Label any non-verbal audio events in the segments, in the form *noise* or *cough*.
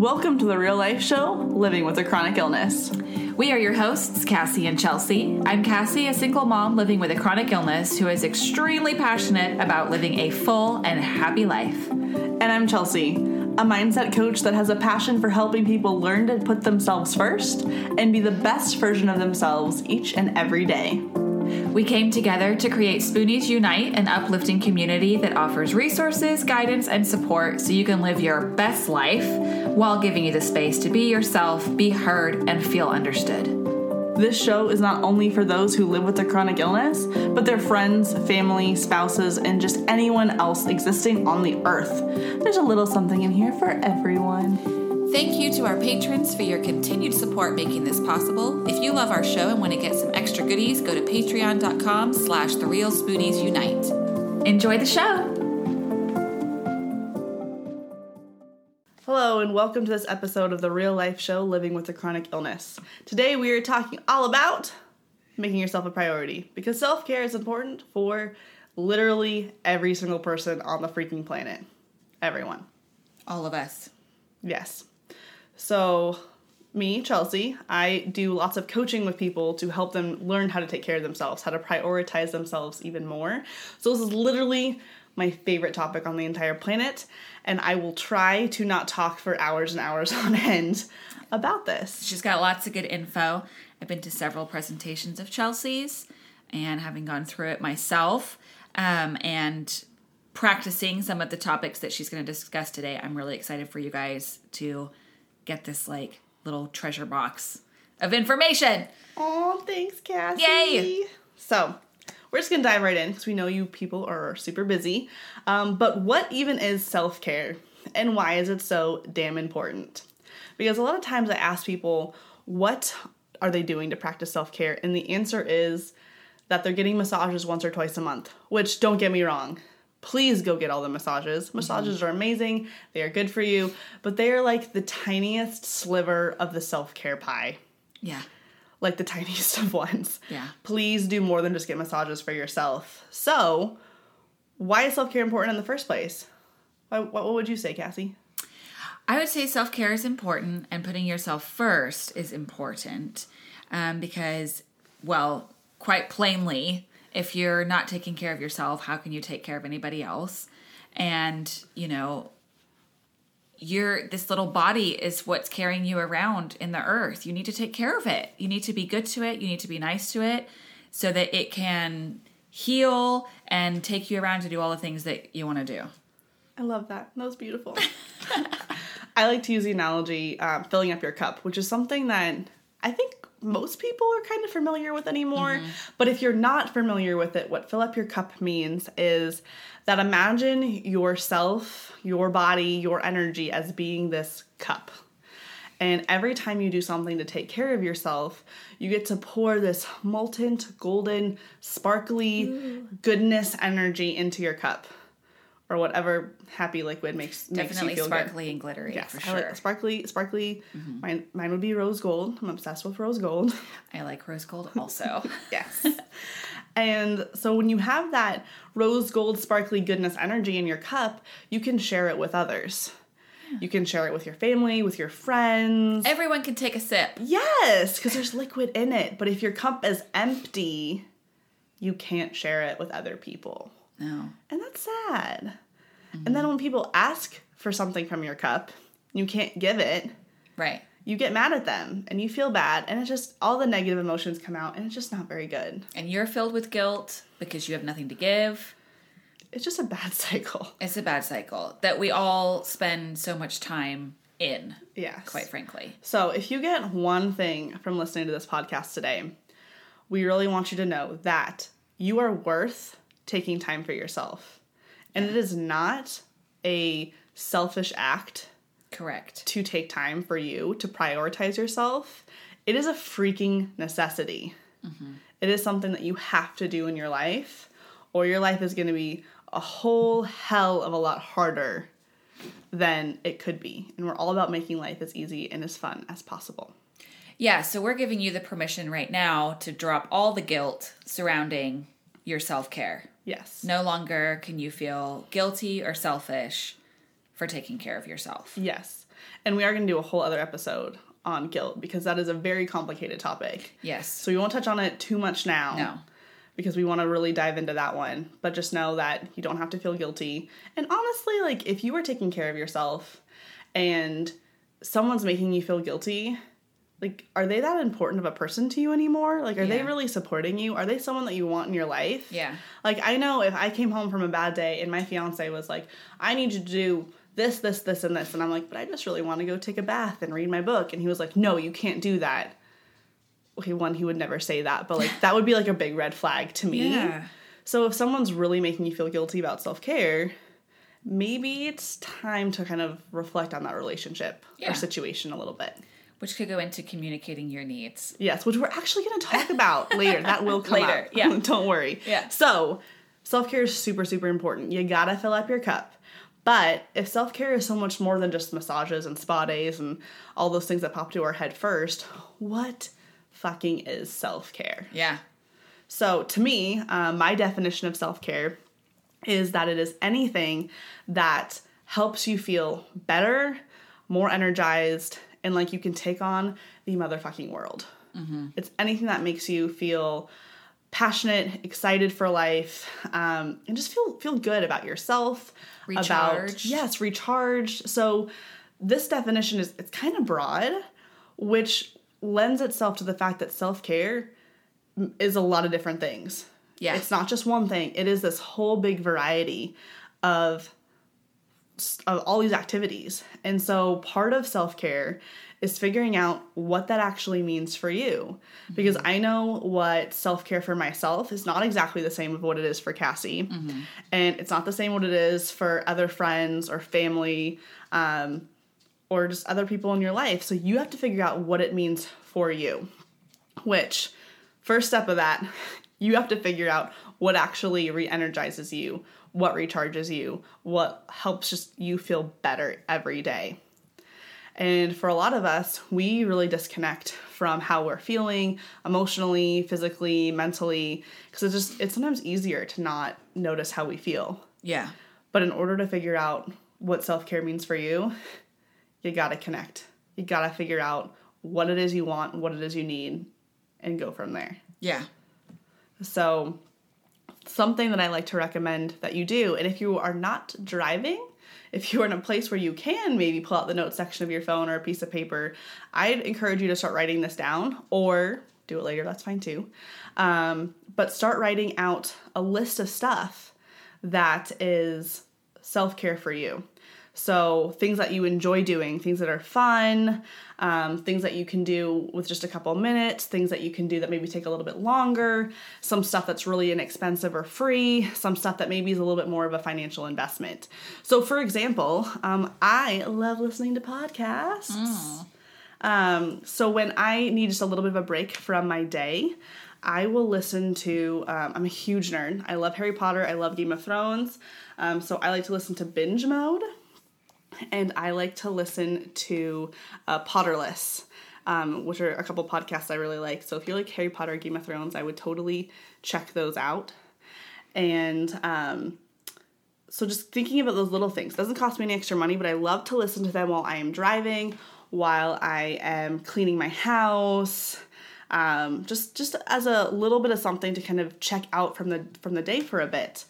Welcome to the real life show, Living with a Chronic Illness. We are your hosts, Cassie and Chelsea. I'm Cassie, a single mom living with a chronic illness who is extremely passionate about living a full and happy life. And I'm Chelsea, a mindset coach that has a passion for helping people learn to put themselves first and be the best version of themselves each and every day. We came together to create Spoonies Unite, an uplifting community that offers resources, guidance, and support so you can live your best life while giving you the space to be yourself, be heard, and feel understood. This show is not only for those who live with a chronic illness, but their friends, family, spouses, and just anyone else existing on the earth. There's a little something in here for everyone. Thank you to our patrons for your continued support making this possible. If you love our show and want to get some extra goodies, go to patreon.com slash the real spoonies unite. Enjoy the show. Hello, and welcome to this episode of the real life show Living with a Chronic Illness. Today we are talking all about making yourself a priority because self care is important for literally every single person on the freaking planet. Everyone. All of us. Yes. So, me, Chelsea, I do lots of coaching with people to help them learn how to take care of themselves, how to prioritize themselves even more. So, this is literally my favorite topic on the entire planet, and I will try to not talk for hours and hours *laughs* on end about this. She's got lots of good info. I've been to several presentations of Chelsea's and having gone through it myself um, and practicing some of the topics that she's going to discuss today. I'm really excited for you guys to get this like little treasure box of information. Oh, thanks, Cassie. Yay! So, we're just gonna dive right in because we know you people are super busy. Um, but what even is self care and why is it so damn important? Because a lot of times I ask people, what are they doing to practice self care? And the answer is that they're getting massages once or twice a month, which don't get me wrong, please go get all the massages. Massages mm-hmm. are amazing, they are good for you, but they are like the tiniest sliver of the self care pie. Yeah. Like the *laughs* tiniest of ones. Yeah. Please do more than just get massages for yourself. So, why is self care important in the first place? What, what would you say, Cassie? I would say self care is important and putting yourself first is important um, because, well, quite plainly, if you're not taking care of yourself, how can you take care of anybody else? And, you know, your this little body is what's carrying you around in the earth. You need to take care of it. You need to be good to it. You need to be nice to it so that it can heal and take you around to do all the things that you want to do. I love that. That was beautiful. *laughs* I like to use the analogy um, filling up your cup, which is something that I think most people are kind of familiar with anymore. Mm-hmm. But if you're not familiar with it, what fill up your cup means is that imagine yourself, your body, your energy as being this cup. And every time you do something to take care of yourself, you get to pour this molten, golden, sparkly Ooh. goodness energy into your cup or whatever happy liquid makes definitely makes sparkly good. and glittery yes, for sure. Like sparkly, sparkly. Mm-hmm. Mine, mine would be rose gold. I'm obsessed with rose gold. *laughs* I like rose gold *laughs* also. yes. *laughs* and so when you have that rose gold, sparkly goodness energy in your cup, you can share it with others. You can share it with your family, with your friends. Everyone can take a sip. Yes, because there's liquid in it. But if your cup is empty, you can't share it with other people. No. And that's sad. Mm-hmm. And then when people ask for something from your cup, you can't give it. Right. You get mad at them and you feel bad, and it's just all the negative emotions come out, and it's just not very good. And you're filled with guilt because you have nothing to give. It's just a bad *laughs* cycle. It's a bad cycle that we all spend so much time in. Yes. Quite frankly. So, if you get one thing from listening to this podcast today, we really want you to know that you are worth taking time for yourself. And it is not a selfish act. Correct. To take time for you, to prioritize yourself. It is a freaking necessity. Mm-hmm. It is something that you have to do in your life, or your life is going to be a whole hell of a lot harder than it could be. And we're all about making life as easy and as fun as possible. Yeah, so we're giving you the permission right now to drop all the guilt surrounding your self care. Yes. No longer can you feel guilty or selfish for taking care of yourself. Yes. And we are going to do a whole other episode on guilt because that is a very complicated topic. Yes. So we won't touch on it too much now. No. Because we want to really dive into that one. But just know that you don't have to feel guilty. And honestly, like if you are taking care of yourself and someone's making you feel guilty, like are they that important of a person to you anymore? Like are they really supporting you? Are they someone that you want in your life? Yeah. Like I know if I came home from a bad day and my fiance was like, "I need you to do this, this, this, and this," and I'm like, "But I just really want to go take a bath and read my book," and he was like, "No, you can't do that." Okay, one, he would never say that, but like that would be like a big red flag to me. Yeah. So if someone's really making you feel guilty about self care, maybe it's time to kind of reflect on that relationship Yeah. or situation a little bit. Which could go into communicating your needs. Yes, which we're actually going to talk about *laughs* later. That will come Later, up. yeah. *laughs* Don't worry. Yeah. So, self care is super, super important. You gotta fill up your cup. But if self care is so much more than just massages and spa days and all those things that pop to our head first, what fucking is self care? Yeah. So, to me, um, my definition of self care is that it is anything that helps you feel better, more energized, and like you can take on the motherfucking world. It's anything that makes you feel passionate, excited for life, um, and just feel feel good about yourself. About Recharged. yes, recharged. So this definition is it's kind of broad, which lends itself to the fact that self care is a lot of different things. Yeah. It's not just one thing. It is this whole big variety of of all these activities. And so part of self-care is figuring out what that actually means for you. Because I know what self-care for myself is not exactly the same of what it is for Cassie. And it's not the same what it is for other friends or family um, or just other people in your life. So you have to figure out what it means for you. Which first step of that, *laughs* you have to figure out what actually re-energizes you, what recharges you, what helps just you feel better every day. And for a lot of us, we really disconnect from how we're feeling emotionally, physically, mentally, because it's just it's sometimes easier to not notice how we feel. Yeah. But in order to figure out what self-care means for you, you got to connect. You got to figure out what it is you want, what it is you need, and go from there. Yeah. So, something that I like to recommend that you do, and if you are not driving, if you're in a place where you can maybe pull out the notes section of your phone or a piece of paper, I'd encourage you to start writing this down or do it later, that's fine too. Um, but start writing out a list of stuff that is self care for you. So, things that you enjoy doing, things that are fun, um, things that you can do with just a couple minutes, things that you can do that maybe take a little bit longer, some stuff that's really inexpensive or free, some stuff that maybe is a little bit more of a financial investment. So, for example, um, I love listening to podcasts. Um, so, when I need just a little bit of a break from my day, I will listen to. Um, I'm a huge nerd. I love Harry Potter. I love Game of Thrones. Um, so I like to listen to Binge Mode, and I like to listen to uh, Potterless, um, which are a couple podcasts I really like. So if you like Harry Potter, Game of Thrones, I would totally check those out. And um, so just thinking about those little things doesn't cost me any extra money, but I love to listen to them while I am driving, while I am cleaning my house. Um, just just as a little bit of something to kind of check out from the from the day for a bit.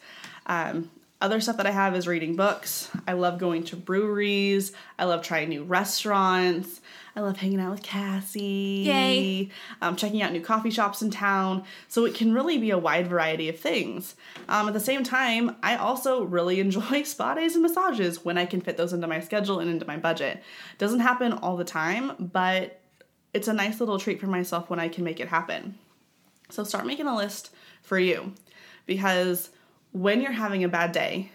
Um, other stuff that I have is reading books. I love going to breweries. I love trying new restaurants. I love hanging out with Cassie. Yay. Um, checking out new coffee shops in town. So it can really be a wide variety of things. Um, at the same time, I also really *laughs* enjoy spa days and massages when I can fit those into my schedule and into my budget. Doesn't happen all the time, but it's a nice little treat for myself when I can make it happen. So start making a list for you because when you're having a bad day,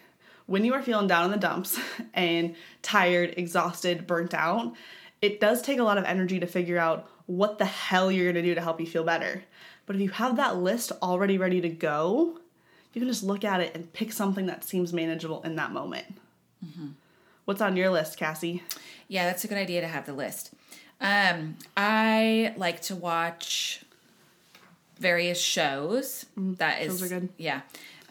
when you are feeling down in the dumps *laughs* and tired, exhausted, burnt out, it does take a lot of energy to figure out what the hell you're gonna do to help you feel better. But if you have that list already ready to go, you can just look at it and pick something that seems manageable in that moment. What's on your list, Cassie? Yeah, that's a good idea to have the list. Um, I like to watch various shows. That is shows are good. Yeah.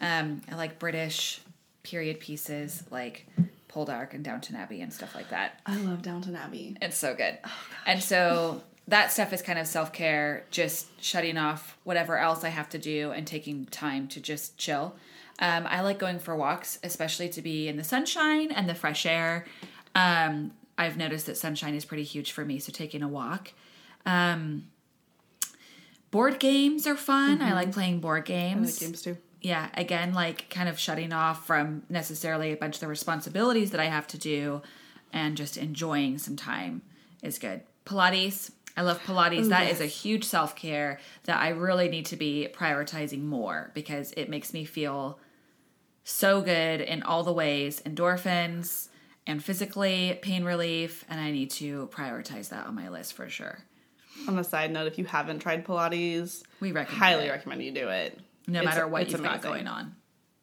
Um, I like British period pieces like Poldark and Downton Abbey and stuff like that. I love Downton Abbey. It's so good. and so that stuff is kind of self care, just shutting off whatever else I have to do and taking time to just chill. Um, I like going for walks, especially to be in the sunshine and the fresh air. Um, I've noticed that sunshine is pretty huge for me, so taking a walk. Um, board games are fun. I like playing board I like games. games too. Yeah, again, like kind of shutting off from necessarily a bunch of the responsibilities that I have to do and just enjoying some time is good. Pilates. I love Pilates. That is a huge self care that I really need to be prioritizing more because it makes me feel so good in all the ways endorphins and physically, pain relief. And I need to prioritize that on my list for sure. On a side note, if you haven't tried Pilates, We recommend highly it. recommend you do it. No It's- matter what you've got going on,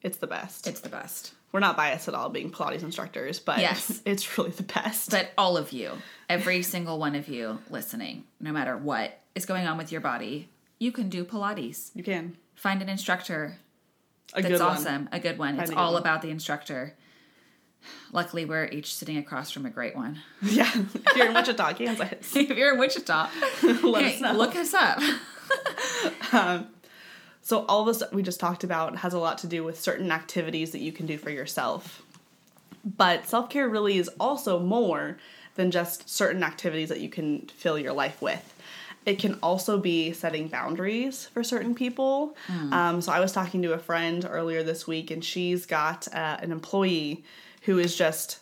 It's the best. it's the best. We're not biased at all being Pilates instructors, but Yes. *laughs* it's really the best. But all of you, every single one of you listening, no matter what is going on with your body, you can do Pilates. you can. Find an instructor A that's good one. awesome, a good one. Find it's all one. about the instructor. Luckily, we're each sitting across from a great one. *laughs* Yeah. If you're in Wichita, Kansas, *laughs* if you're in Wichita, let hey, us know. look us up. Um, So all this we just talked about has a lot to do with certain activities that you can do for yourself. But self-care really is also more than just certain activities that you can fill your life with. It can also be setting boundaries for certain people. Um, so I was talking to a friend earlier this week, and she's got uh, an employee who is just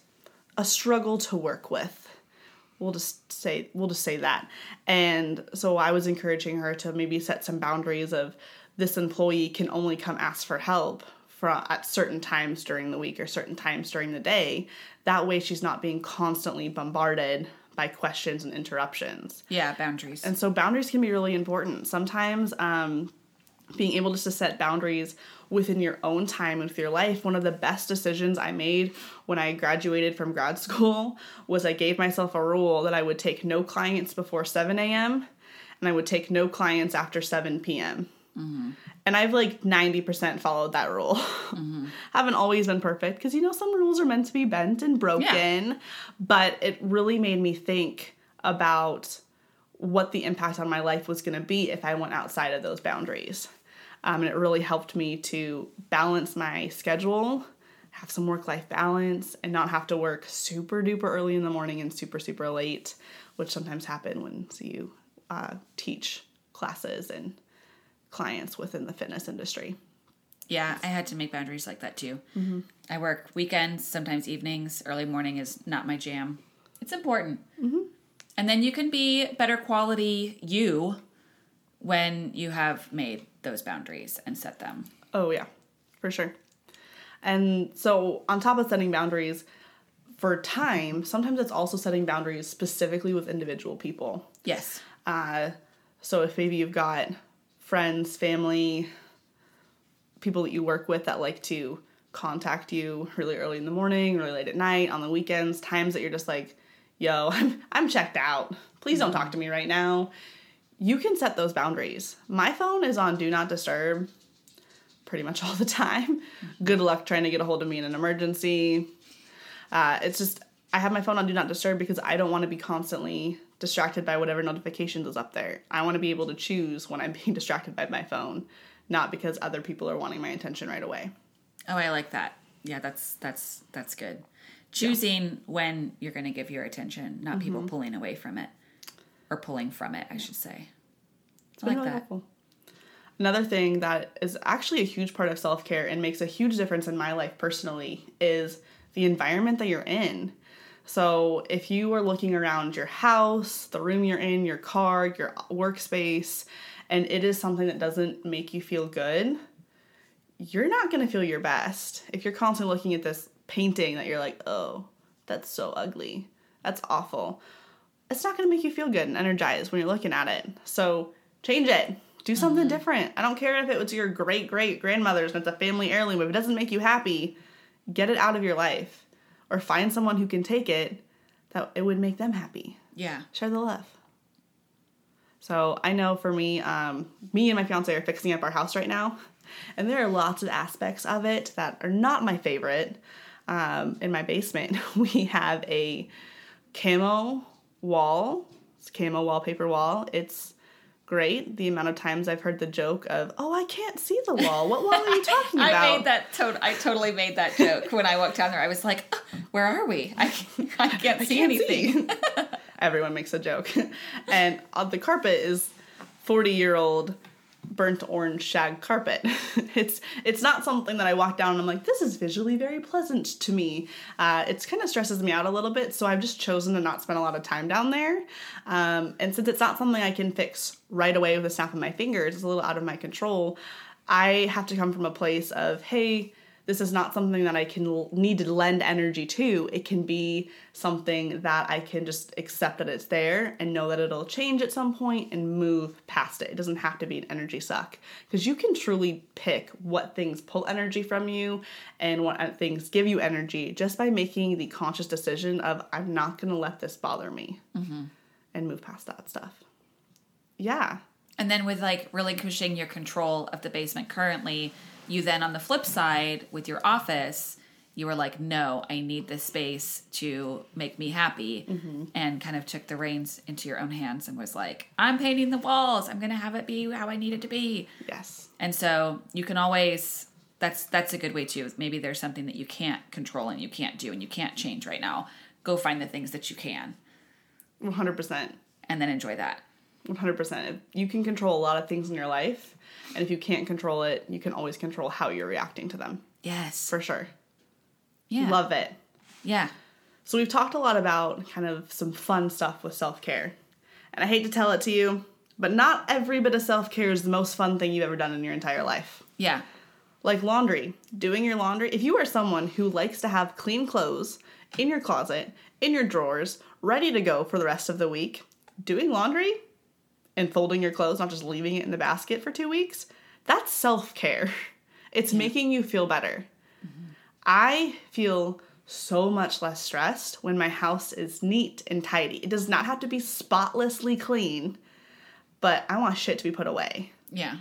a struggle to work with we'll just say we'll just say that and so i was encouraging her to maybe set some boundaries of this employee can only come ask for help for at certain times during the week or certain times during the day that way she's not being constantly bombarded by questions and interruptions yeah, boundaries. and so boundaries can be really important. Sometimes um, being able just to set boundaries within your own time and with your life. One of the best decisions I made when I graduated from grad *laughs* school was I gave myself a rule that I would take no clients before 7 a.m. and I would take no clients after 7 p.m. And I've like 90% followed that rule. *laughs* Haven't always been perfect because you know some rules are meant to be bent and broken, but it really made me think about what the impact on my life was going to be if I went outside of those boundaries. Um, and it really helped me to balance my schedule, have some work life balance, and not have to work super duper early in the morning and super super late, which sometimes happen when so you uh, teach classes and clients within the fitness industry. Yeah, I had to make boundaries like that too. Mm-hmm. I work weekends, sometimes evenings. Early morning is not my jam. It's important. Mm-hmm. And then you can be better quality you when you have made those boundaries and set them. Oh, yeah, for sure. And so, on top of setting boundaries for time, sometimes it's also setting boundaries specifically with individual people. Yes. Uh, so, if maybe you've got friends, family, people that you work with that like to contact you really early in the morning, really late at night, on the weekends, times that you're just like, yo, *laughs* I'm, I'm checked out. Please don't talk to me right now. You can set those boundaries. My phone is on Do Not Disturb pretty much *laughs* all the time. Good luck trying to get a hold of me in an emergency. Uh, it's just, I have my phone on Do Not Disturb because I don't want to be constantly distracted by whatever notifications is up there. I want to be able to choose when I'm *laughs* being distracted by my phone, not because other people are wanting my attention right away. Oh, I like that. Yeah, that's that's that's good. Choosing when you're going to give your attention, not Mm-hmm. people pulling away from it or pulling from it, I should say. It's I like really that. helpful. Another thing that is actually a huge part of self care and makes a huge difference in my life personally is the environment that you're in. So, if you are looking around your house, the room you're in, your car, your workspace, and it is something that doesn't make you feel good, you're not going to feel your best. If you're constantly looking at this painting that you're like, oh, that's so ugly, that's awful, it's not going to make you feel good and energized when you're looking at it. So change it. Do something mm-hmm. different. I don't care if it was your great great grandmother's and it's a family heirloom. If it doesn't make you happy, get it out of your life or find someone who can take it that it would make them happy. Yeah. Share the love. So I know for me, um, me and my fiance are fixing up our house right now, *laughs* and there are lots of aspects of it that are not my favorite. um, in my basement, *laughs* we have a camo wall. It's camo wallpaper wall. It's great. The amount of times I've heard the joke of, "Oh, I can't see the wall. What wall are you talking *laughs* about?" I made that. To- I totally made that joke when I walked down there. I was like, "Oh, "Where are we? I, I *laughs* can't see can't anything." see. *laughs* Everyone makes a joke, and uh, the carpet is forty-year-old burnt orange shag carpet. *laughs* it's it's not something that I walk down and I'm like, this is visually very pleasant to me. Uh, it's kind of stresses me out a little bit, so I've just chosen to not spend a lot of time down there. Um, and since it's not something I can fix right away with a snap of my fingers, it's a little out of my control. I have to come from a place of, hey, this is not something that I can l- need to lend energy to. It can be something that I can just accept that it's there and know that it'll change at some point and move past it. It doesn't have to be an energy suck because you can truly pick what things pull energy from you and what uh, things give you energy just by making the conscious decision of I'm not going to let this bother me and move past that stuff. Yeah. And then with like relinquishing your control of the basement currently, you then on the flip side with your office, you were like, no, I need this space to make me happy, mm-hmm. and kind of took the reins into your own hands and was like, I'm painting the walls. I'm gonna have it be how I need it to be. Yes. And so you can always that's that's a good way too. Maybe there's something that you can't control and you can't do and you can't change right now. Go find the things that you can 100%. and then enjoy that. 100%. You can control a lot of things in your life, and if you can't control it, you can always control how you're reacting to them. Yes. For sure. yeah. Love it. Yeah. So, we've talked a lot about kind of some fun stuff with self care. And I hate to tell it to you, but not every bit of self care is the most fun thing you've ever done in your entire life. Yeah. Like laundry, doing your laundry. If you are someone who likes to have clean clothes in your closet, in your drawers, ready to go for the rest of the week, doing laundry and folding your clothes, not just leaving it in the basket for two weeks, that's self care. *laughs* It's making you feel better. I feel so much less stressed when my house is neat and tidy. It does not have to be spotlessly clean, but I want shit to be put away. Yeah.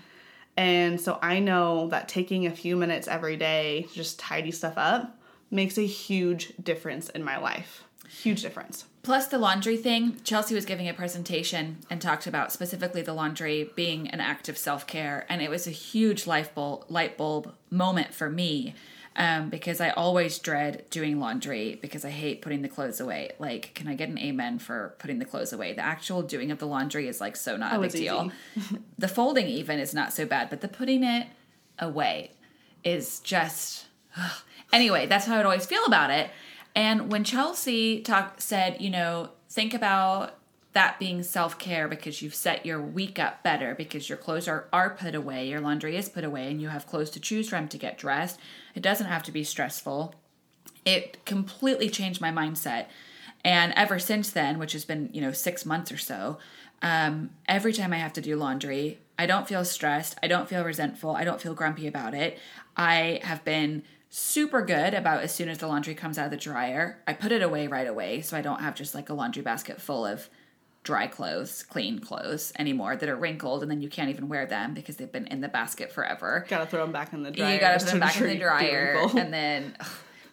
And so I know that taking a few minutes every day to just tidy stuff up makes a huge difference in my life. Huge difference. Plus the laundry thing, Chelsea was giving a presentation and talked about specifically the laundry being an act of self care, and it was a huge light bulb light bulb moment for me. Um, because I always dread doing laundry because I hate putting the clothes away. Like, can I get an amen for putting the clothes away? The actual doing of the laundry is like so not a Oh, big deal. *laughs* the folding even is not so bad, but the putting it away is just *sighs* anyway. That's how I'd always feel about it. And when Chelsea talk said, you know, think about that being self care because you've set your week up better because your clothes are, are put away, your laundry is put away, and you have clothes to choose from to get dressed. It doesn't have to be stressful. It completely changed my mindset. And ever since then, which has been, you know, six months or so, um, every time I have to do laundry, I don't feel stressed. I don't feel resentful. I don't feel grumpy about it. I have been super good about as soon as the laundry comes out of the dryer, I put it away right away so I don't have just like a laundry basket full of dry clothes, clean clothes anymore that are wrinkled and then you can't even wear them because they've been in the basket forever. Gotta throw them back in the dryer. You gotta put them back in the dryer, and then,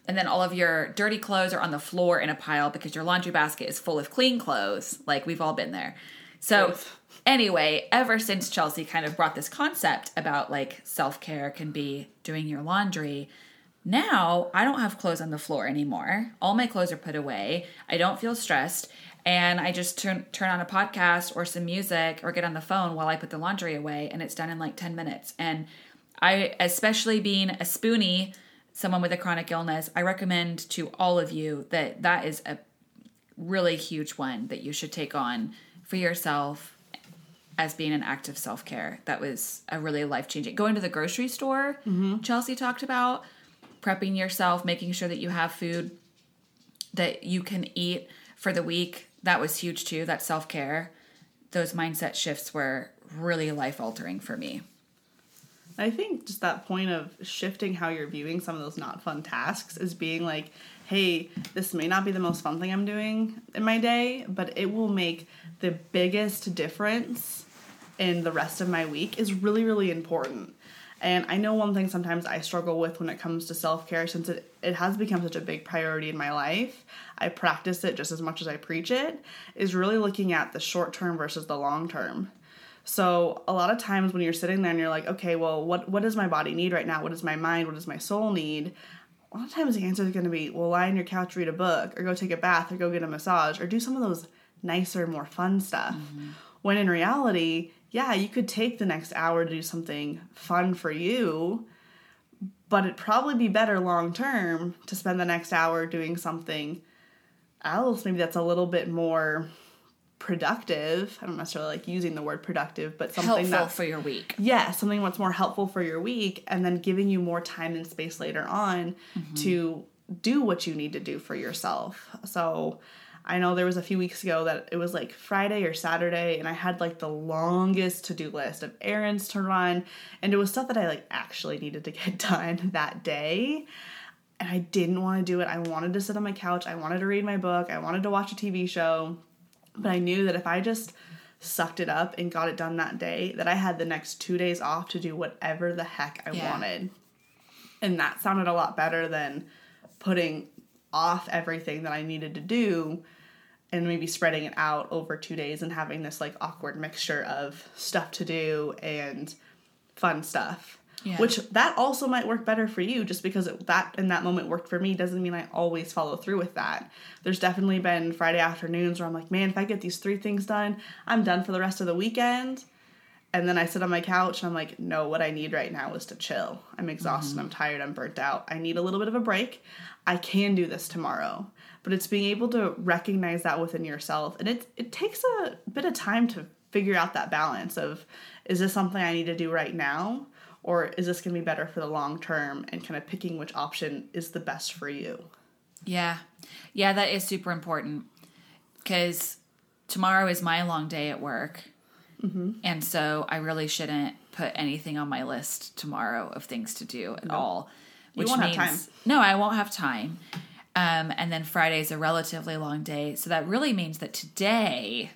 and then all of your dirty clothes are on the floor in a pile because your laundry basket is full of clean clothes. Like we've all been there. So Truth. anyway, ever since Chelsea kind of brought this concept about like self care can be doing your laundry. Now I don't have clothes on the floor anymore. All my clothes are put away. I don't feel stressed. And I just turn turn on a podcast or some music or get on the phone while I put the laundry away and it's done in like 10 minutes. And I especially being a spoonie, someone with a chronic illness, I recommend to all of you that that is a really huge one that you should take on for yourself as being an act of self care. That was a really life changing. Going to the grocery store, mm-hmm. Chelsea talked about prepping yourself, making sure that you have food that you can eat for the week. That was huge too. That self care. Those mindset shifts were really life altering for me. I think just that point of shifting how you're viewing some of those not fun tasks is being like, hey, this may not be the most fun thing I'm doing in my day, but it will make the biggest difference in the rest of my week is really, really important. And I know one thing sometimes I struggle with when it comes to self care, since it, it has become such a big priority in my life, I practice it just as much as I preach it, is really looking at the short term versus the long term. So a lot of times when you're sitting there and you're like, okay, well, what, what does my body need right now? What does my mind, what does my soul need? A lot of times the answer is going to be, well, lie on your couch, read a book, or go take a bath, or go get a massage, or do some of those nicer, more fun stuff. Mm-hmm. When in reality, yeah, you could take the next hour to do something fun for you, but it'd probably be better long term to spend the next hour doing something else, maybe that's a little bit more productive. I don't necessarily like using the word productive, but something helpful that's, for your week. Yeah, something that's more helpful for your week, and then giving you more time and space later on mm-hmm. to do what you need to do for yourself. So I know there was a few weeks ago that it was like Friday or Saturday, and I had like the longest to do list of errands to run, and it was stuff that I like actually needed to *laughs* get done that day. And I didn't want to do it. I wanted to sit on my couch. I wanted to read my book. I wanted to watch a TV show. But I knew that if I just sucked it up and got it done that day, that I had the next two days off to do whatever the heck I yeah. wanted. And that sounded a lot better than putting off everything that I needed to do and maybe spreading it out over two days and having this like awkward mixture of stuff to do and fun stuff. Yeah. Which that also might work better for you just because it, that in that moment worked for me doesn't mean I always follow through with that. There's definitely been Friday afternoons where I'm like, man, if I get these three things done, I'm done for the rest of the weekend. And then I sit on my couch and I'm like, no, what I need right now is to chill. I'm exhausted, mm-hmm. I'm tired, I'm burnt out. I need a little bit of a break. I can do this tomorrow but it's being able to recognize that within yourself and it it takes a bit of time to figure out that balance of is this something I need to do right now or is this going to be better for the long term and kind of picking which option is the best for you. Yeah. Yeah, that is super important cuz tomorrow is my long day at work. Mm-hmm. And so I really shouldn't put anything on my list tomorrow of things to do at no. all. Which means no, I won't have time. Um, and then Friday is a relatively long day. So that really means that today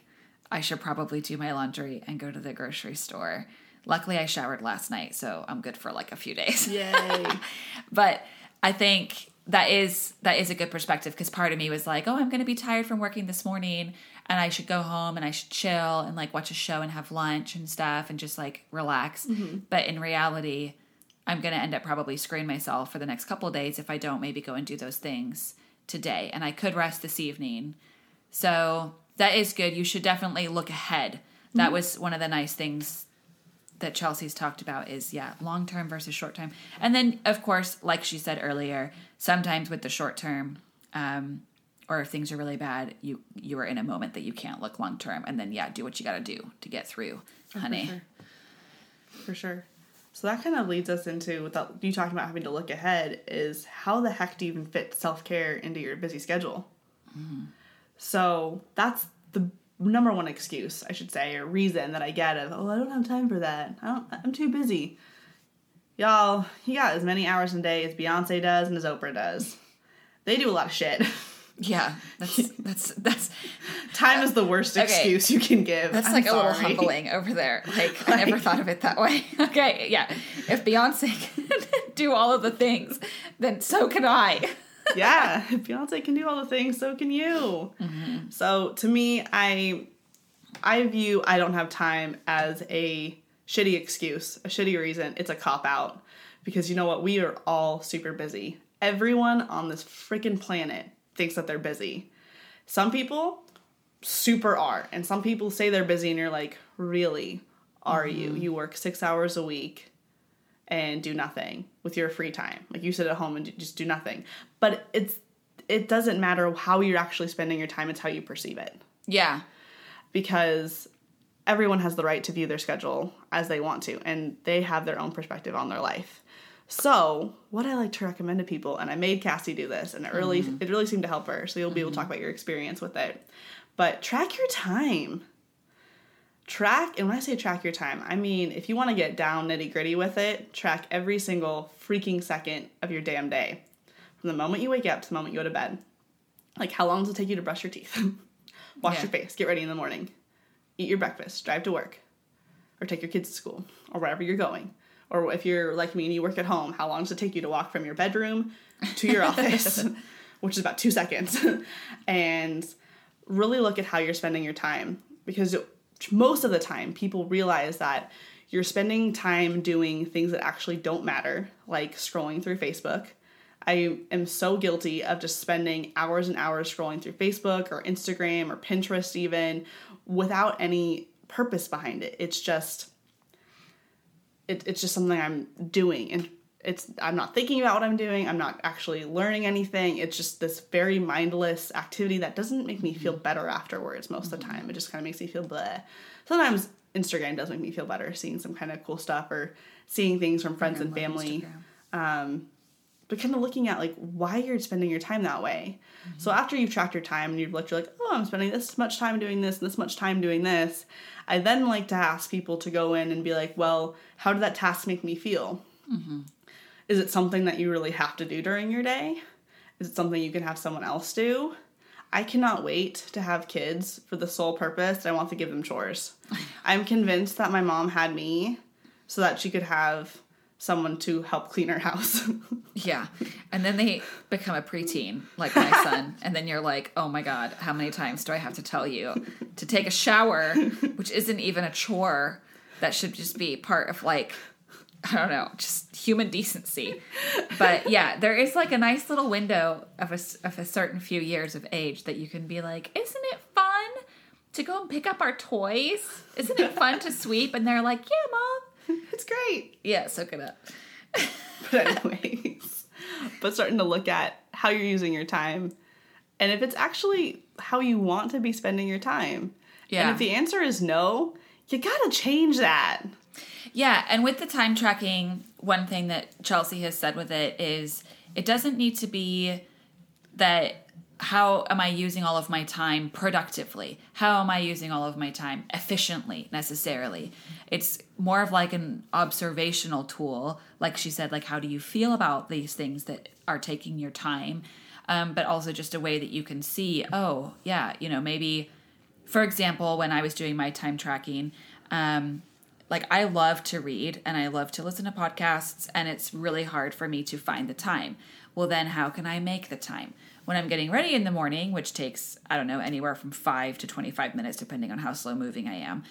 I should probably do my laundry and go to the grocery store. Luckily, I showered last night, so I'm good for like a few days. Yay. *laughs* but I think that is that is a good perspective because part of me was like, oh, I'm going to be tired from working this morning, and I should go home and I should chill and like watch a show and have lunch and stuff and just like relax. Mm-hmm. But in reality, I'm going to end up probably screwing myself for the next couple days if I don't maybe go and do those things today. And I could rest this evening. So that is good. You should definitely look ahead. That mm-hmm. was one of the nice things that Chelsea's talked about is yeah, long term versus short term. And then of course, like she said earlier, sometimes with the short term, um, or if things are really bad, you you are in a moment that you can't look long term, and then yeah, do what you got to do to get through, honey. For sure. For sure. So that kind of leads us into without you talking about having to look ahead is how the heck do you even fit self care into your busy schedule? Mm. So that's the number one excuse I should say or reason that I get of oh I don't have time for that I don't I'm too busy. Y'all, you got as many hours in a day as Beyonce does and as Oprah does. They do a lot of shit. *laughs* Yeah, that's *laughs* that's that's time is the worst okay. excuse you can give. That's I'm like sorry. a little humbling over there. Like, *laughs* like, I never thought of it that way. *laughs* okay, yeah. If Beyonce can do all of the things, then so can I. yeah, if Beyonce can do all the things, so can you. Mm-hmm. So to me, I I view I don't have time as a shitty excuse, a shitty reason. It's a cop out because you know what? We are all super busy. Everyone on this freaking planet thinks that they're busy. Some people super are, and some people say they're busy, and you're like, really? Are mm-hmm. you? You work six hours a week and do nothing with your free time. Like you sit at home and just do nothing. But it's it doesn't matter how you're actually spending your time, it's how you perceive it. Yeah. Because everyone has the right to view their schedule as they want to, and they have their own perspective on their life. So, what I like to recommend to people, and I made Cassie do this, and it really mm-hmm. it really seemed to help her. So you'll be able to talk mm-hmm. about your experience with it. But track your time. Track, and when I say track your time, I mean if you want to get down nitty gritty with it, track every single freaking second of your damn day. From the moment you wake up to the moment you go to bed. Like how long does it take you to brush your teeth? *laughs* Wash yeah. your face, get ready in the morning, eat your breakfast, drive to work, or take your kids to school, or wherever you're going Or if you're like me and you work at home, how long does it take you to walk from your bedroom to your office? *laughs* *laughs* Which is about two seconds. *laughs* and really look at how you're spending your time because most of the time people realize that you're spending time doing things that actually don't matter, like scrolling through Facebook. I am so guilty of just spending hours and hours scrolling through Facebook or Instagram or Pinterest, even without any purpose behind it. It's just, it, it's just something I'm doing, and it's I'm not thinking about what I'm doing. I'm not actually learning anything. It's just this very mindless activity that doesn't make me feel better afterwards. Most of the time, it just kind of makes me feel bleh. Sometimes Instagram does make me feel better, seeing some kind of cool stuff or seeing things from friends and family. Um, but kind of looking at like why you're spending your time that way. Mm-hmm. So after you've tracked your time and you've looked, you're like, oh, I'm spending this much time doing this and this much time doing this. I then like to ask people to go in and be like, well, how did that task make me feel? Mm-hmm. Is it something that you really have to do during your day? Is it something you can have someone else do? I cannot wait to have kids for the sole purpose that I want to give them chores. *laughs* I'm convinced that my mom had me so that she could have someone to help clean her house. *laughs* yeah. And then they become a preteen, like my son. *laughs* And then you're like, oh my God, how many times do I have to tell you to take a shower, which isn't even a chore? That should just be part of like I don't know, just human decency. But yeah, there is like a nice little window of a, of a certain few years of age that you can be like, isn't it fun to go and pick up our toys? Isn't it fun to sweep? And they're like, yeah, mom. *laughs* It's great. Yeah, soak it up. *laughs* but anyways, but starting to look at how you're using your time and if it's actually how you want to be spending your time. Yeah. And if the answer is no, you gotta change that. Yeah, and with the time tracking, one thing that Chelsea has said with it is it doesn't need to be that how am I using all of my time productively? How am I using all of my time efficiently necessarily? It's more of like an observational tool. Like she said, like how do you feel about these things that are taking your time? Um, but also just a way that you can see, oh, yeah, you know, maybe, for example, when I was doing my time tracking, um, like I love to read and I love to listen to podcasts and it's really hard for me to find the time. Well, then how can I make the time? When I'm getting ready in the morning, which takes, I don't know, anywhere from 5 to 25 minutes depending on how slow moving I am.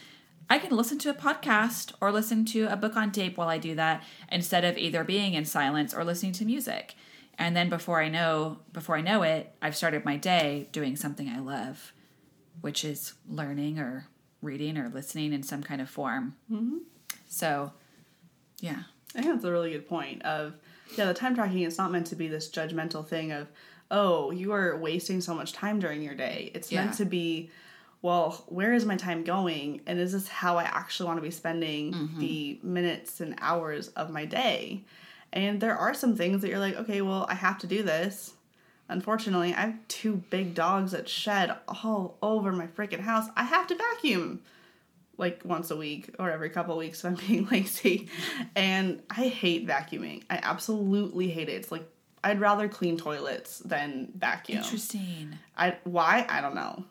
I can listen to a podcast or listen to a book on tape while I do that instead of either being in silence or listening to music. And then before I know, before I know it, I've started my day doing something I love, which is learning or reading or listening in some kind of form. Mm-hmm. So, yeah. I think that's a really good point of, yeah, the time tracking is not meant to be this judgmental thing of, oh, you are wasting so much time during your day. It's yeah. meant to be, well, where is my time going? And is this how I actually want to be spending mm-hmm. the minutes and hours of my day? And there are some things that you're like, okay, well, I have to do this. Unfortunately, I have two big dogs that shed all over my freaking house. I have to vacuum like once a week or every couple weeks if I'm *laughs* being lazy. And I hate vacuuming. I absolutely hate it. It's like I'd rather clean toilets than vacuum. Interesting. I why? I don't know.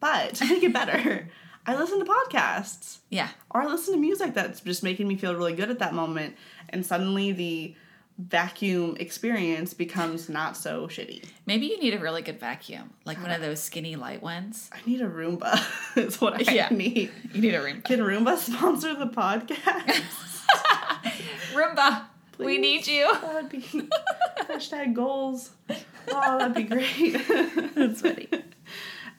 But to make it better, *laughs* I listen to podcasts. Yeah. Or I listen to music that's just making me feel really good at that moment. And suddenly the vacuum experience becomes not so shitty. Maybe you need a really good vacuum, like one of those skinny light ones. I need a Roomba. *laughs* Is what I yeah. need. You need a Roomba. Can Roomba sponsor the podcast? *laughs* *laughs* Roomba, Please. we need you. That'd be hashtag goals. Oh, that'd be great. That's funny.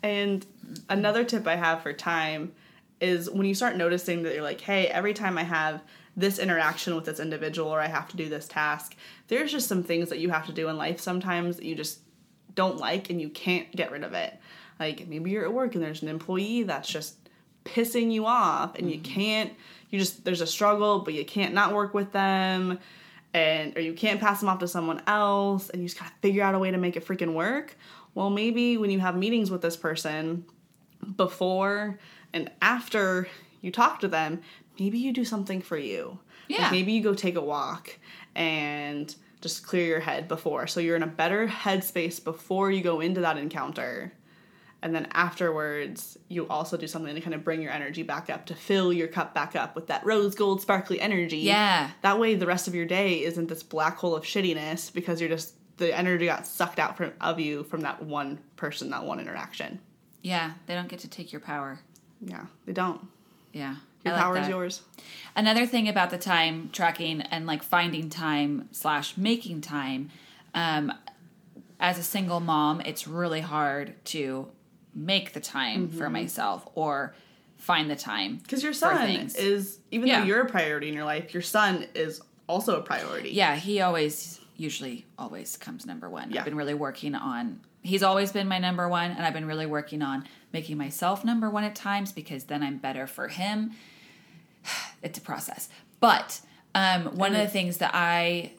And another tip I have for time is when you start noticing that you're like, hey, every time I have this interaction with this individual or I have to do this task. There's just some things that you have to do in life sometimes that you just don't like and you can't get rid of it. Like maybe you're at work and there's an employee that's just pissing you off and mm-hmm. you can't you just there's a struggle but you can't not work with them and or you can't pass them off to someone else and you just gotta figure out a way to make it freaking work. Well, maybe when you have meetings with this person before and after you talk to them, maybe you do something for you. Yeah. Like maybe you go take a walk and just clear your head before. So you're in a better headspace before you go into that encounter. And then afterwards, you also do something to kind of bring your energy back up, to fill your cup back up with that rose gold sparkly energy. Yeah. That way, the rest of your day isn't this black hole of shittiness because you're just, the energy got sucked out from, of you from that one person, that one interaction. Yeah, they don't get to take your power. Yeah, they don't. Yeah. Your like power is that. yours. Another thing about the time tracking and like finding time slash making time, um, as a single mom, it's really hard to make the time Mm-hmm. for myself or find the time Because your son is, even Yeah. though you're a priority in your life, your son is also a priority. Yeah, he always usually always comes number one. Yeah. I've been really working on he's always been my number one and I've been really working on making myself number one at times because then I'm better for him. It's a process. But um, one of the things that I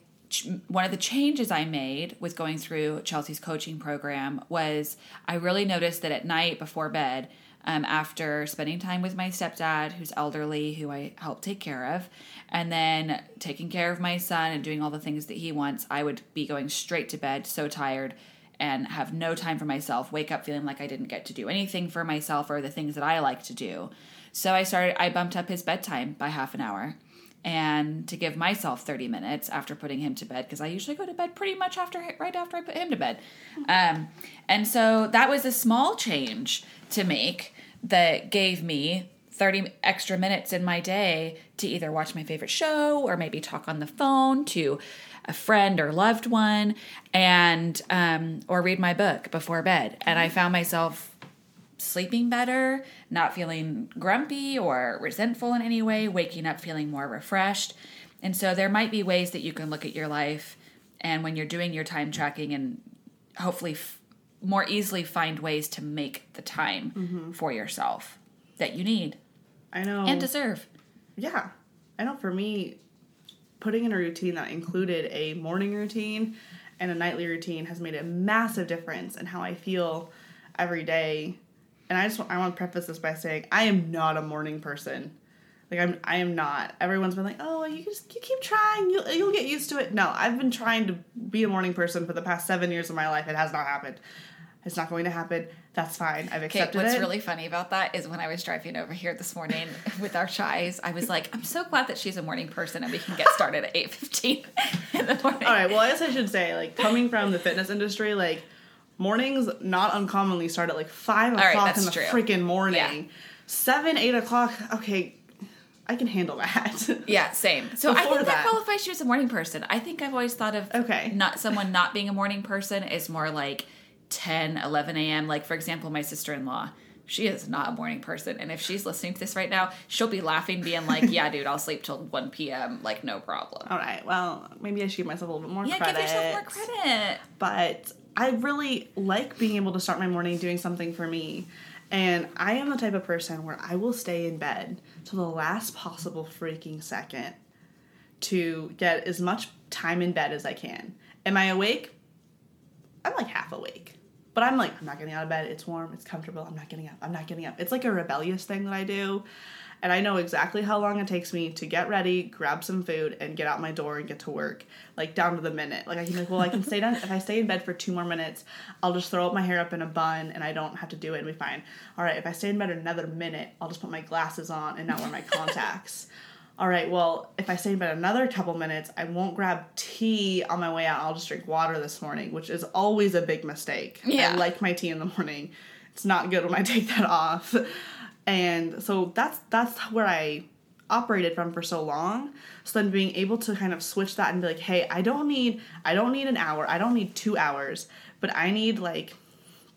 one of the changes I made with going through Chelsea's coaching program was I really noticed that at night before bed, um, after spending time with my stepdad, who's elderly, who I help take care of, and then taking care of my son and doing all the things that he wants, I would be going straight to bed, so tired, and have no time for myself. Wake up feeling like I didn't get to do anything for myself or the things that I like to do. So I started. I bumped up his bedtime by half an hour and to give myself 30 minutes after putting him to bed because I usually go to bed pretty much after right after I put him to bed. Um, and so that was a small change to make that gave me 30 extra minutes in my day to either watch my favorite show or maybe talk on the phone to a friend or loved one and um, or read my book before bed and i found myself sleeping better, not feeling grumpy or resentful in any way, waking up feeling more refreshed. And so there might be ways that you can look at your life and when you're doing your time tracking and hopefully f- more easily find ways to make the time mm-hmm. for yourself that you need I know. and deserve. Yeah. I know for me, putting in a routine that included a morning routine and a nightly routine has made a massive difference in how I feel every day. And I just want, I want to preface this by saying I am not a morning person. Like I'm I am not. Everyone's been like, "Oh, you just you keep trying. You'll you'll get used to it." No, I've been trying to be a morning person for the past 7 years of my life. It has not happened. It's not going to happen. That's fine. I've accepted what's it. really funny about that is when I was driving over here this morning *laughs* with our chais, I was like, I'm so glad that she's a morning person and we can get started at 8.15 *laughs* in the morning. All right. Well, I guess I should say, like, coming from the fitness industry, like, mornings not uncommonly start at like five right, o'clock in the true. freaking morning. Yeah. Seven, eight o'clock. Okay, I can handle that. *laughs* Yeah, same. So I think that, that- qualifies you as a morning person. I think I've always thought of Okay. not someone not being a morning person is more like 10, 11 a.m. Like, for example, my sister in law, she is not a morning person. And if she's listening to this right now, she'll be laughing, being like, *laughs* yeah, dude, I'll sleep till 1 p.m. Like, no problem. All right. Well, maybe I should give myself a little bit more Yeah, credit. give yourself more credit. but I really like being able to start my morning doing something for me. And I am the type of person where I will stay in bed till the last possible freaking second to get as much time in bed as I can. Am I awake? I'm like half awake. But I'm like, I'm not getting out of bed. It's warm. It's comfortable. I'm not getting up. I'm not getting up. It's like a rebellious thing that I do. And I know exactly how long it takes me to get ready, grab some food, and get out my door and get to work, like down to the minute. Like I can be like, well, I can stay down. If I stay in bed for two more minutes, I'll just throw up my hair up in a bun, and I don't have to do it, and be fine. All right, if I stay in bed another minute, I'll just put my glasses on and not wear my contacts. *laughs* All right, well, if I stay in bed another couple minutes, I won't grab tea on my way out. I'll just drink water this morning, which is always a big mistake. Yeah. I like my tea in the morning. It's not good when I take that *laughs* off. And so that's that's where I operated from for so long. So then being able to kind of switch that and be like, "Hey, I don't need I don't need an hour. I don't need 2 hours, but I need like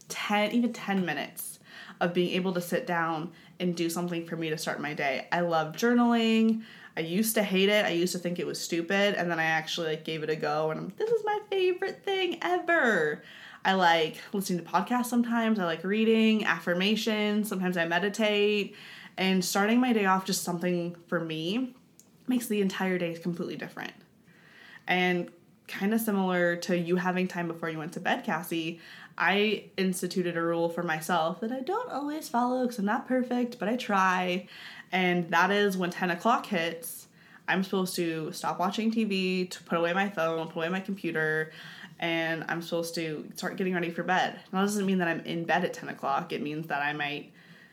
10 even 10 minutes of being able to sit down and do something for me to start my day. I love journaling. I used to hate it. I used to think it was stupid, and then I actually like gave it a go, and I'm, this is my favorite thing ever. I like listening to podcasts sometimes. I like reading, affirmations. Sometimes I meditate, and starting my day off just something for me makes the entire day completely different. And kind of similar to you having time before you went to bed, Cassie, I instituted a rule for myself that I don't always follow because I'm not perfect, but I try. And that is when 10 o'clock hits, I'm supposed to stop watching TV, to put away my phone, put away my computer, and I'm supposed to start getting ready for bed. Now, that doesn't mean that I'm in bed at 10 o'clock. It means that I might,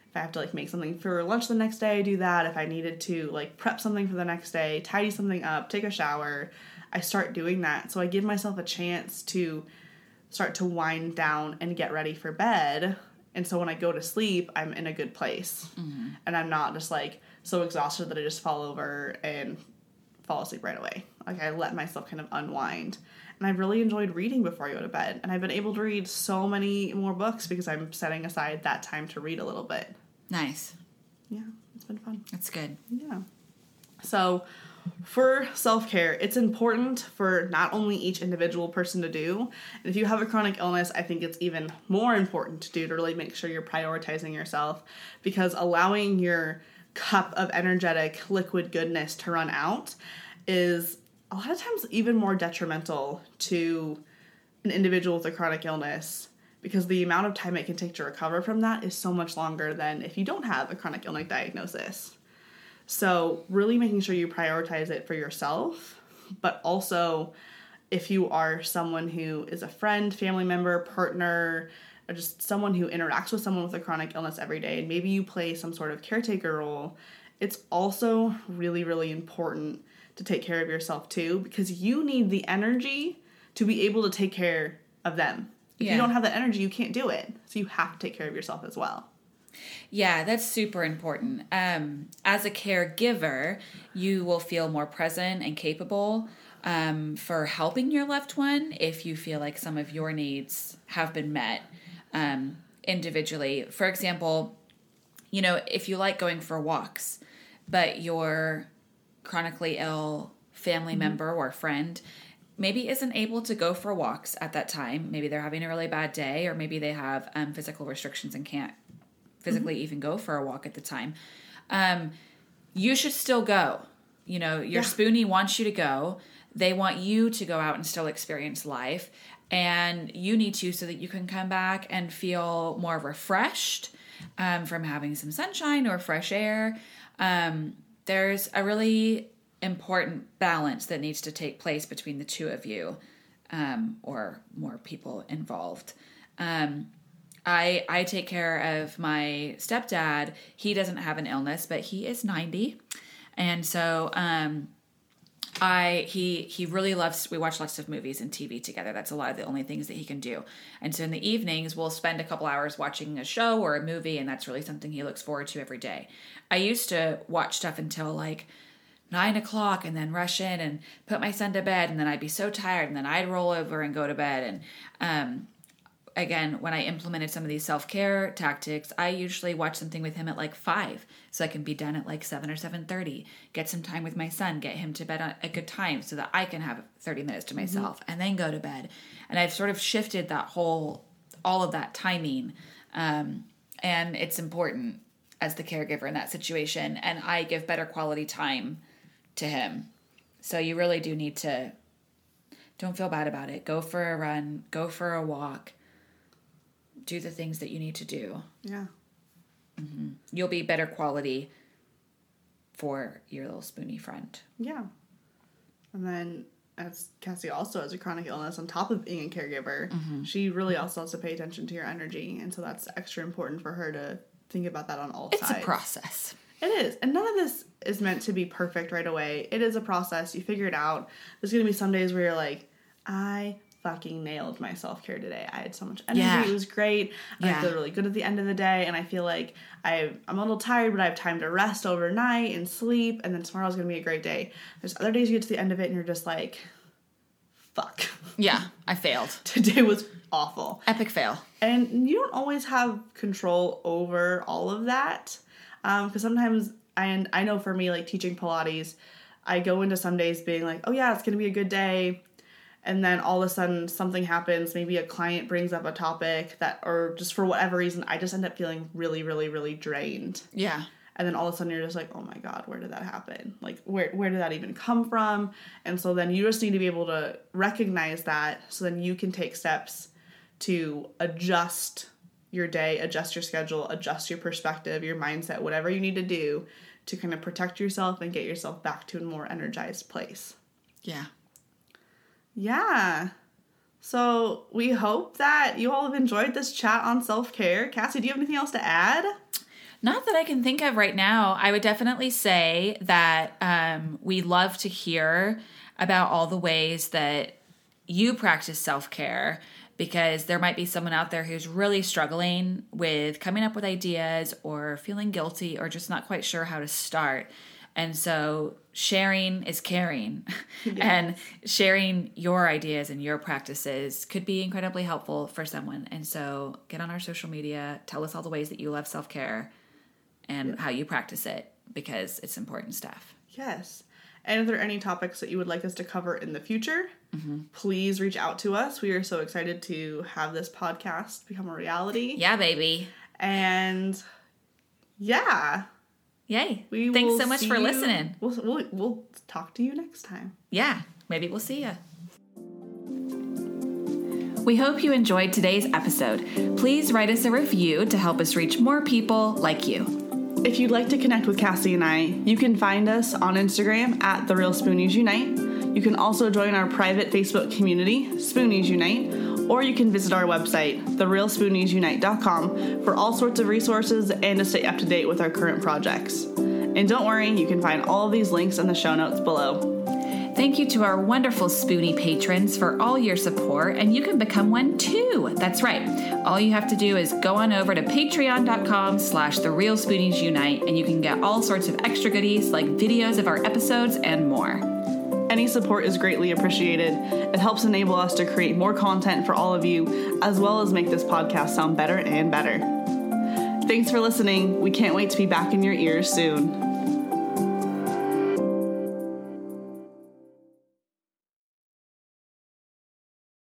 if I have to like make something for lunch the next day, I do that. If I needed to like prep something for the next day, tidy something up, take a shower, I start doing that. So I give myself a chance to start to wind down and get ready for bed. And so when I go to sleep, I'm in a good place. Mm-hmm. And I'm not just like so exhausted that I just fall over and fall asleep right away. Like I let myself kind of unwind. And I've really enjoyed reading before I go to bed. And I've been able to read so many more books because I'm setting aside that time to read a little bit. Nice. Yeah, it's been fun. That's good. Yeah. So, for self care, it's important for not only each individual person to do, and if you have a chronic illness, I think it's even more important to do to really make sure you're prioritizing yourself because allowing your cup of energetic liquid goodness to run out is a lot of times even more detrimental to an individual with a chronic illness because the amount of time it can take to recover from that is so much longer than if you don't have a chronic illness diagnosis. So, really making sure you prioritize it for yourself, but also if you are someone who is a friend, family member, partner, or just someone who interacts with someone with a chronic illness every day, and maybe you play some sort of caretaker role, it's also really, really important to take care of yourself too, because you need the energy to be able to take care of them. If yeah. you don't have that energy, you can't do it. So you have to take care of yourself as well. Yeah, that's super important. Um, as a caregiver, you will feel more present and capable um, for helping your loved one if you feel like some of your needs have been met um, individually. For example, you know, if you like going for walks, but your chronically ill family mm-hmm. member or friend maybe isn't able to go for walks at that time. Maybe they're having a really bad day, or maybe they have um, physical restrictions and can't physically mm-hmm. even go for a walk at the time, um, you should still go. You know, your yeah. spoonie wants you to go. They want you to go out and still experience life. And you need to so that you can come back and feel more refreshed um, from having some sunshine or fresh air. Um, there's a really important balance that needs to take place between the two of you um, or more people involved. Um, I I take care of my stepdad. He doesn't have an illness, but he is 90. And so um I he he really loves we watch lots of movies and TV together. That's a lot of the only things that he can do. And so in the evenings we'll spend a couple hours watching a show or a movie and that's really something he looks forward to every day. I used to watch stuff until like nine o'clock and then rush in and put my son to bed and then I'd be so tired and then I'd roll over and go to bed and um again, when I implemented some of these self care tactics, I usually watch something with him at like five, so I can be done at like seven or seven thirty. Get some time with my son, get him to bed at a good time, so that I can have thirty minutes to mm-hmm. myself, mm-hmm. and then go to bed. And I've sort of shifted that whole, all of that timing, um, and it's important as the caregiver in that situation. And I give better quality time to him. So you really do need to. Don't feel bad about it. Go for a run. Go for a walk do the things that you need to do. Yeah. Mm-hmm. You'll be better quality for your little spoonie friend. Yeah. And then as Cassie also has a chronic illness on top of being a caregiver, mm-hmm. she really also has to pay attention to your energy. And so that's extra important for her to think about that on all it's sides. It's a process. It is. And none of this is meant to be perfect right away. It is a process. You figure it out. There's going to be some days where you're like, I fucking nailed my self care today. I had so much energy. Yeah. It was great. Yeah. I feel really good at the end of the day, and I feel like I I'm a little tired, but I have time to rest overnight and sleep. And then tomorrow's gonna be a great day. There's other days you get to the end of it and you're just like, fuck. *laughs* Yeah, I failed. today was awful. Epic fail. And you don't always have control over all of that, because um, sometimes I and I know for me like teaching Pilates. I go into some days being like, oh yeah, it's gonna be a good day and then all of a sudden something happens. Maybe a client brings up a topic that or just for whatever reason i just end up feeling really really really drained. Yeah. And then all of a sudden you're just like oh my god where did that happen? Like where where did that even come from? And so then you just need to be able to recognize that so then you can take steps to adjust your day adjust your schedule adjust your perspective your mindset whatever you need to do to kind of protect yourself and get yourself back to a more energized place. Yeah yeah. So we hope that you all have enjoyed this chat on self care. Cassie, do you have anything else to add? Not that I can think of right now. I would definitely say that um, we love to hear about all the ways that you practice self care because there might be someone out there who's really struggling with coming up with ideas or feeling guilty or just not quite sure how to start. And so sharing is caring. *laughs* Yes. and sharing your ideas and your practices could be incredibly helpful for someone. And so get on our social media, tell us all the ways that you love self care and yeah. how you practice it because it's important stuff. Yes. And if there are any topics that you would like us to cover in the future, mm-hmm. please reach out to us. We are so excited to have this podcast become a reality. Yeah, baby. And yeah. Yay. We Thanks so much for you. listening. We'll, we'll, we'll talk to you next time. Yeah. Maybe we'll see you. We hope you enjoyed today's episode. Please write us a review to help us reach more people like you. If you'd like to connect with Cassie and I, you can find us on Instagram at The Real Spoonies Unite. You can also join our private Facebook community, Spoonies Unite, or you can visit our website, therealspooniesunite.com, for all sorts of resources and to stay up to date with our current projects. And don't worry, you can find all of these links in the show notes below. Thank you to our wonderful Spoonie patrons for all your support, and you can become one too. That's right. All you have to do is go on over to patreon.com slash the real unite, and you can get all sorts of extra goodies like videos of our episodes and more. Any support is greatly appreciated. It helps enable us to create more content for all of you, as well as make this podcast sound better and better. Thanks for listening. We can't wait to be back in your ears soon.